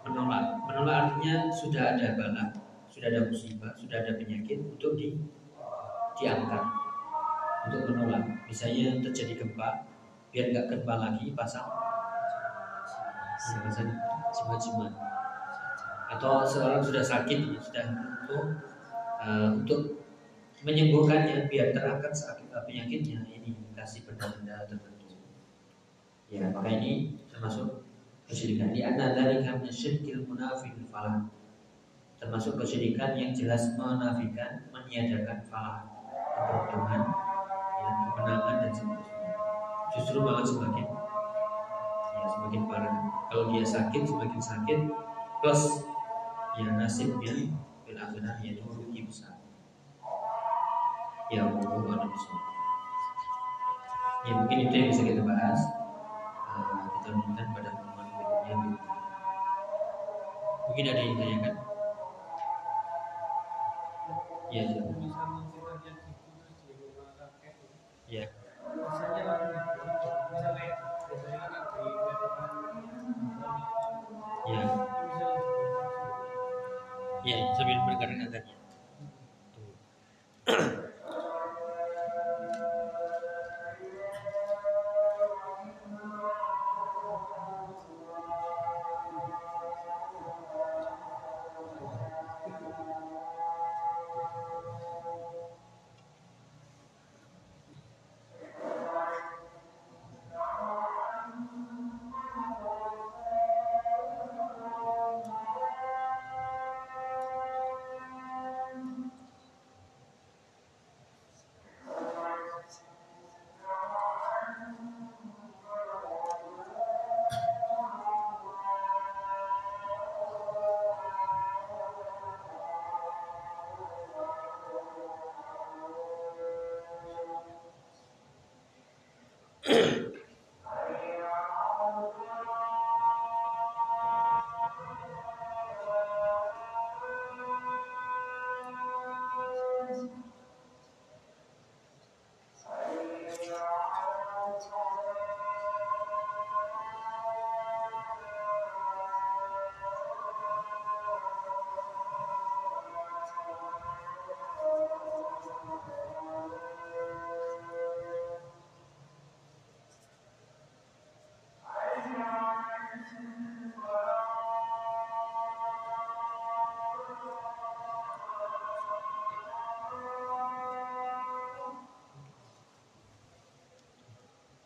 Menolak. Menolak artinya sudah ada bala sudah ada musibah sudah ada penyakit untuk di diangkat. Untuk menolak. Misalnya terjadi gempa biar nggak gempa lagi pasang ya, jimat-jimat. Atau seorang sudah sakit sudah untuk uh, untuk menyembuhkannya biar terangkat sakit uh, penyakitnya. Ini kasih benda-benda tertentu. Ya maka ini termasuk kesyirikan. Di anna dzalika min syirkil munafiq falah termasuk kesyirikan yang jelas menafikan meniadakan falah keberuntungan ya, kemenangan dan seterusnya. Justru malah semakin ya semakin parah. Kalau dia sakit semakin sakit plus ya nasibnya bil akhirah yaitu rugi besar ya Allah ya mungkin itu yang bisa kita bahas. Uh, kita lanjutkan pada pertemuan berikutnya mungkin ada yang ditanyakan? Ya ya. ya. Ya sambil mendengarkan adanya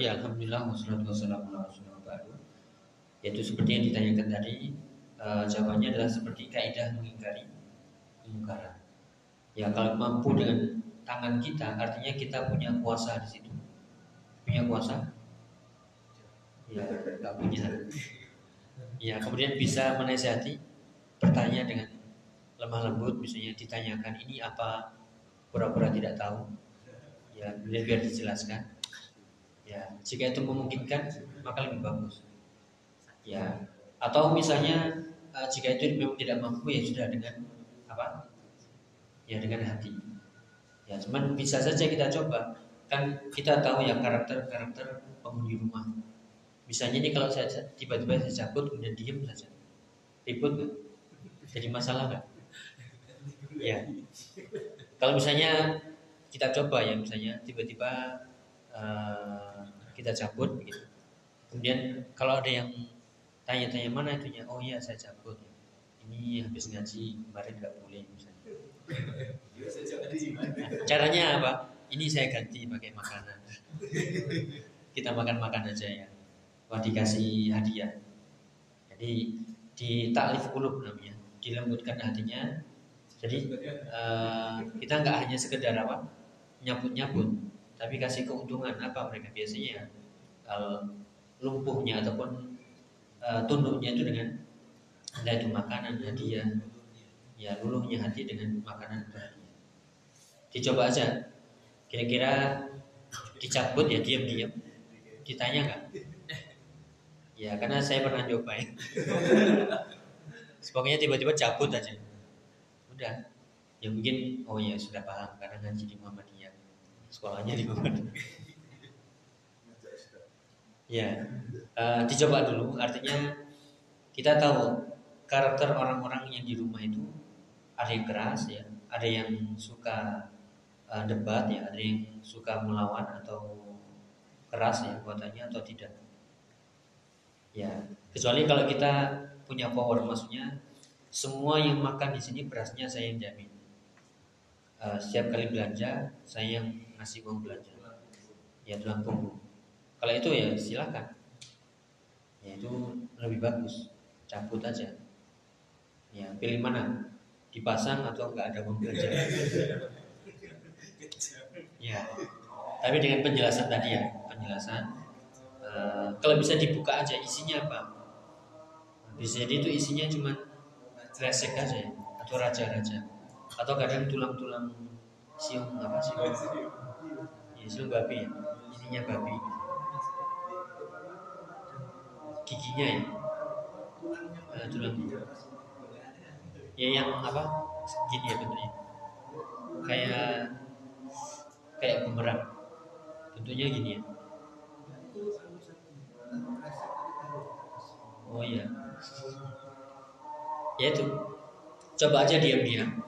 ya alhamdulillah wassalatu wassalamu ala yaitu seperti yang ditanyakan tadi uh, jawabannya adalah seperti kaidah mengingkari kemungkaran. Ya kalau mampu dengan tangan kita artinya kita punya kuasa di situ. Punya kuasa? Ya nggak punya. Ya kemudian bisa menasihati bertanya dengan lemah lembut misalnya ditanyakan ini apa? Pura-pura tidak tahu. Ya biar dijelaskan ya jika itu memungkinkan maka lebih bagus. Ya atau misalnya uh, jika itu memang tidak mampu ya sudah dengan apa? Ya dengan hati. Ya cuman bisa saja kita coba. Kan kita tahu ya karakter karakter penghuni rumah. Misalnya ini kalau saya tiba-tiba saya cabut kemudian diem saja. Ribut gak? jadi masalah nggak? Ya. Kalau misalnya kita coba ya misalnya tiba-tiba uh, kita cabut gitu. Kemudian kalau ada yang tanya-tanya mana itunya? Oh iya saya cabut. Ini habis ngaji kemarin nggak boleh misalnya. Caranya apa? Ini saya ganti pakai makanan. Kita makan makan aja ya. Wah dikasih hadiah. Jadi di taklif kulub namanya dilembutkan hatinya. Jadi uh, kita nggak hanya sekedar apa? Nyabut nyabut tapi kasih keuntungan apa mereka biasanya? Uh, lumpuhnya ataupun uh, tunduknya itu dengan entah itu makanan hadiah. Ya luluhnya hati dengan makanan bahagia dicoba aja. Kira-kira dicabut ya diam-diam. Ditanya nggak? Ya karena saya pernah ya pokoknya tiba-tiba cabut aja. Udah. Ya mungkin oh ya sudah paham. Karena ngaji di Muhammadiyah sekolahnya di Muhammadiyah ya uh, dicoba dulu. Artinya kita tahu karakter orang-orang yang di rumah itu ada yang keras ya. Ada yang suka uh, debat ya. Ada yang suka melawan atau keras ya buatannya atau tidak. Ya kecuali kalau kita punya power. Maksudnya semua yang makan di sini berasnya saya yang jamin. Uh, setiap kali belanja saya yang ngasih uang belanja ya tulang punggung kalau itu ya silakan. Ya itu lebih bagus. Cabut aja. Ya pilih mana? Dipasang atau enggak ada uang belanja. ya. Tapi dengan penjelasan tadi ya, penjelasan uh, kalau bisa dibuka aja isinya apa? Bisa jadi itu isinya cuma resek aja ya, atau raja-raja atau kadang tulang-tulang siung apa sih? Siung babi. Ya, ininya babi. Giginya ya? Uh, tulang ya yang apa? Gini ya bentuknya. Kayak kayak bumerang. Bentuknya gini ya? Oh iya. Ya itu. Coba aja diam-diam.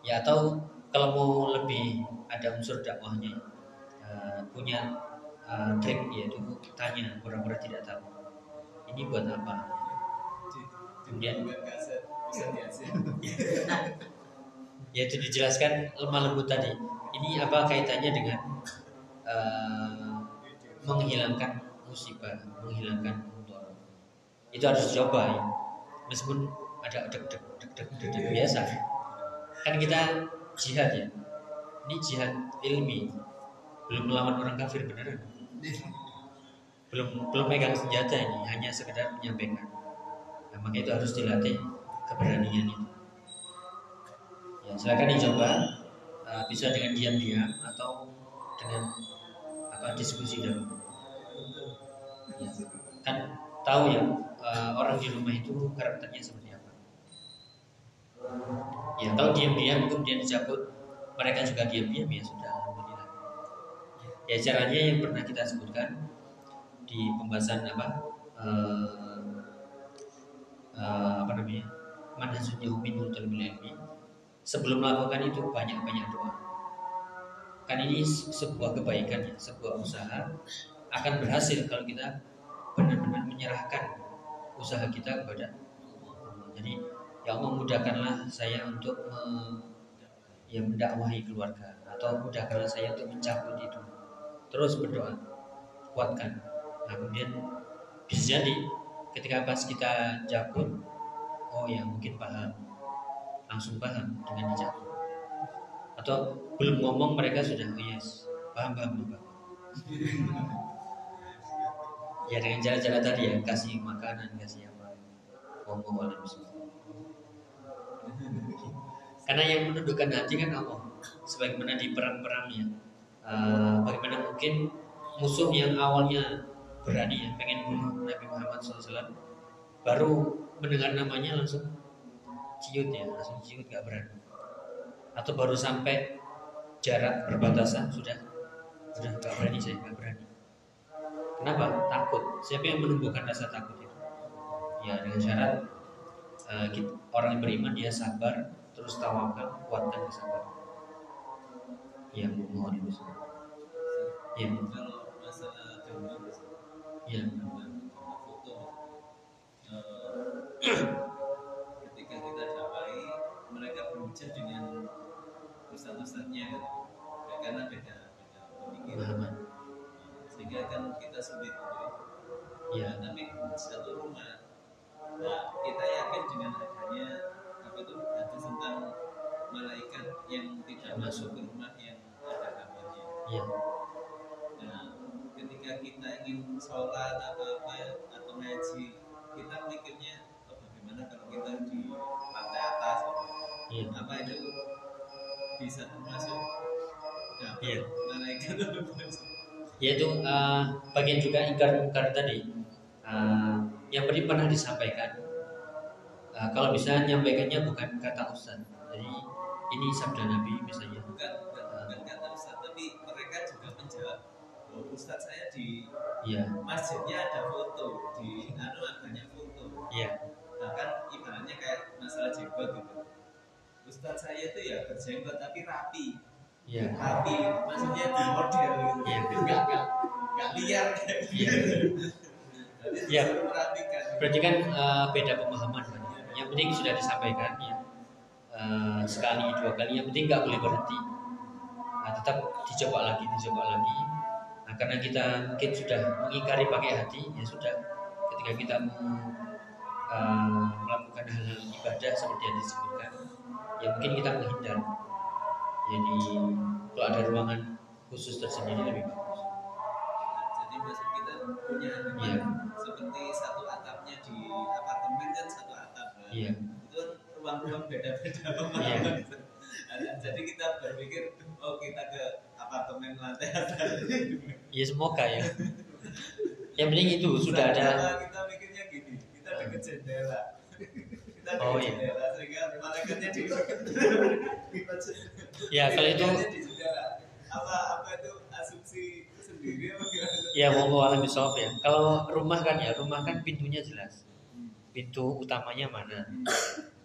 Ya atau kalau mau lebih ada unsur dakwahnya uh, punya uh, trik yaitu tanya pura-pura tidak tahu. Ini buat apa? Kemudian ya itu dijelaskan lemah lembut tadi. Ini apa kaitannya dengan uh, menghilangkan musibah menghilangkan mudarat itu harus dicoba ya. Meskipun ada deg deg deg deg deg deg biasa. Kan kita jihad ya. Ini jihad ilmi belum melawan orang kafir beneran. Belum belum megang senjata ini hanya sekedar menyampaikan. Nah, maka itu harus dilatih keberanian itu. Ya silakan dicoba uh, bisa dengan diam-diam atau dengan apa diskusi dulu ya, kan tahu ya uh, orang di rumah itu karakternya seperti apa. Ya kalau diam-diam kemudian dicabut mereka juga diam-diam ya sudah ya caranya yang pernah kita sebutkan di pembahasan apa uh, uh, apa namanya manhajul min ilmi sebelum melakukan itu banyak-banyak doa. Kan ini sebuah kebaikan ya sebuah usaha akan berhasil kalau kita benar-benar menyerahkan usaha kita kepada Allah. Jadi ya Allah mudahkanlah saya untuk me, ya mendakwahi keluarga atau mudahkanlah saya untuk mencabut itu terus berdoa. Kuatkan. Nah kemudian bisa jadi ketika pas kita cabut oh ya mungkin paham. Langsung paham dengan dicabut atau belum ngomong mereka sudah oh yes. Paham paham paham ya dengan cara-cara tadi ya kasih makanan kasih apa. Ngomong oleh karena yang menundukkan hati kan Allah. Sebagaimana di perang-perang ya uh, bagaimana mungkin musuh yang awalnya berani ya pengen bunuh Nabi Muhammad SAW baru mendengar namanya langsung ciut ya langsung ciut gak berani. Atau baru sampai jarak perbatasan sudah sudah gak berani saya gak berani. Kenapa? Takut. Siapa yang menumbuhkan rasa takut itu? Ya dengan syarat uh, kita, orang yang beriman dia sabar terus tawakal kuatkan kesabaran ya mohon ibu ya kalau masalah gambar ya foto eh, ketika kita dakwai mereka berbicara dengan ustadz-ustadznya kan Ya, karena beda beda pemikiran. Sehingga kan kita sulit untuk itu. Ya tapi satu rumah. Nah, kita yakin dengan adanya apa itu hadis tentang malaikat yang tidak masuk ke rumah ya Nah, ketika kita ingin sholat atau apa atau ngaji, kita mikirnya oh, bagaimana kalau kita di lantai atas? Apa, ya apa itu bisa termasuk gambar Iya. malaikat? Yaitu uh, bagian juga ingkar mungkar tadi. Uh, yang tadi pernah disampaikan. Uh, kalau bisa nyampaikannya bukan kata ustaz. Jadi ini sabda nabi misalnya di ya masjidnya ada foto di anu banyak foto. Ya bahkan ibaratnya kayak masalah jenggot gitu. Ustaz saya itu ya berjenggot tapi rapi. Ya rapi maksudnya di model gitu. Iya. nggak nggak nggak liar merapikan berarti kan uh, beda pemahaman kan yang penting sudah disampaikan ya. Uh, sekali dua kali yang penting nggak boleh berhenti. Nah, tetap dicoba lagi dicoba lagi. nah karena kita mungkin sudah mengingkari pakai hati ya sudah. Ketika kita uh, melakukan hal-hal ibadah seperti yang disebutkan ya mungkin kita menghindar. Jadi kalau ada ruangan khusus tersendiri lebih bagus. Jadi maksud kita punya Iya. seperti satu atapnya di apartemen kan satu atap iya. Itu kan ruang-ruang beda-beda. Nah, jadi kita berpikir oh kita ke apartemen lantai atas ya semoga ya yang penting itu sudah ada kita mikirnya gini kita deket jendela kita deket Oh, iya. jendela sehingga malaikatnya di ya kalau itu apa apa itu asumsi sendiri apa gimana Ya mau alami sob ya. Kalau rumah kan ya, rumah kan pintunya jelas. Pintu utamanya mana?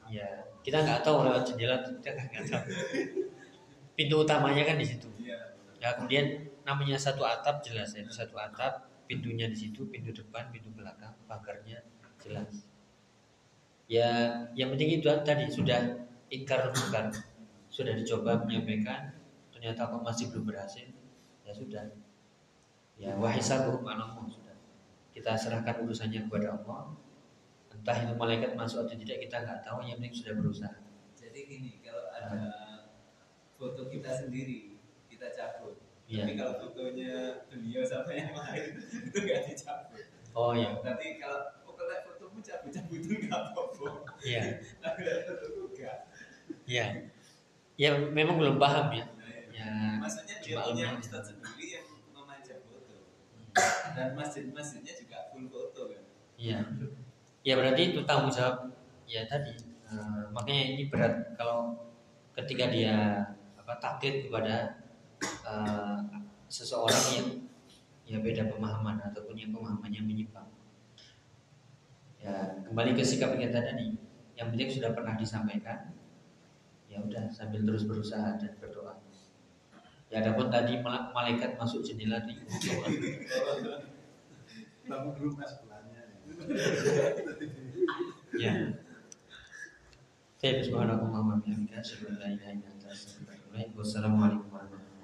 Ya, kita nggak tahu lewat jendela kita nggak tahu. Pintu utamanya kan di situ. Ya kemudian namanya satu atap jelas ya, satu atap, pintunya di situ, pintu depan, pintu belakang, pagarnya jelas. Ya, yang penting itu tadi sudah ingkar bukan, sudah dicoba menyampaikan, ternyata kok masih belum berhasil, ya sudah. Ya wahisabuhum ala Allah sudah. Kita serahkan urusannya kepada Allah. Entah itu malaikat masuk atau tidak kita nggak tahu, yang penting sudah berusaha. jadi gini kalau ada foto kita sendiri Iya. tapi kalau fotonya beliau sama yang lain itu nggak dicabut Oh ya, Tapi kalau pokoknya fotomu cabut-cabut itu nggak apa-apa. iya, Tapi kalau fotomu nggak. iya. Ya memang belum paham ya. Nah, ya. Ya, Maksudnya dia punya ustadz sendiri yang memajang foto. Dan masjid-masjidnya juga full foto kan. Iya. Ya berarti itu tanggung jawab ya tadi. Eh, makanya ini berat kalau ketika dia apa takdir kepada eh, seseorang yang ya beda pemahaman ataupun yang pemahamannya menyimpang. Ya kembali ke sikap kita tadi. Yang penting sudah pernah disampaikan. Ya udah sambil terus berusaha dan berdoa. Ya adapun tadi mala- malaikat masuk jendela di bangun rumah sebelahnya Ya. Saya subhanallahi wa bihamdihi, asyhadu an la ilaha illa anta, astaghfiruka wa atubu ilaik. Wassalamualaikum warahmatullahi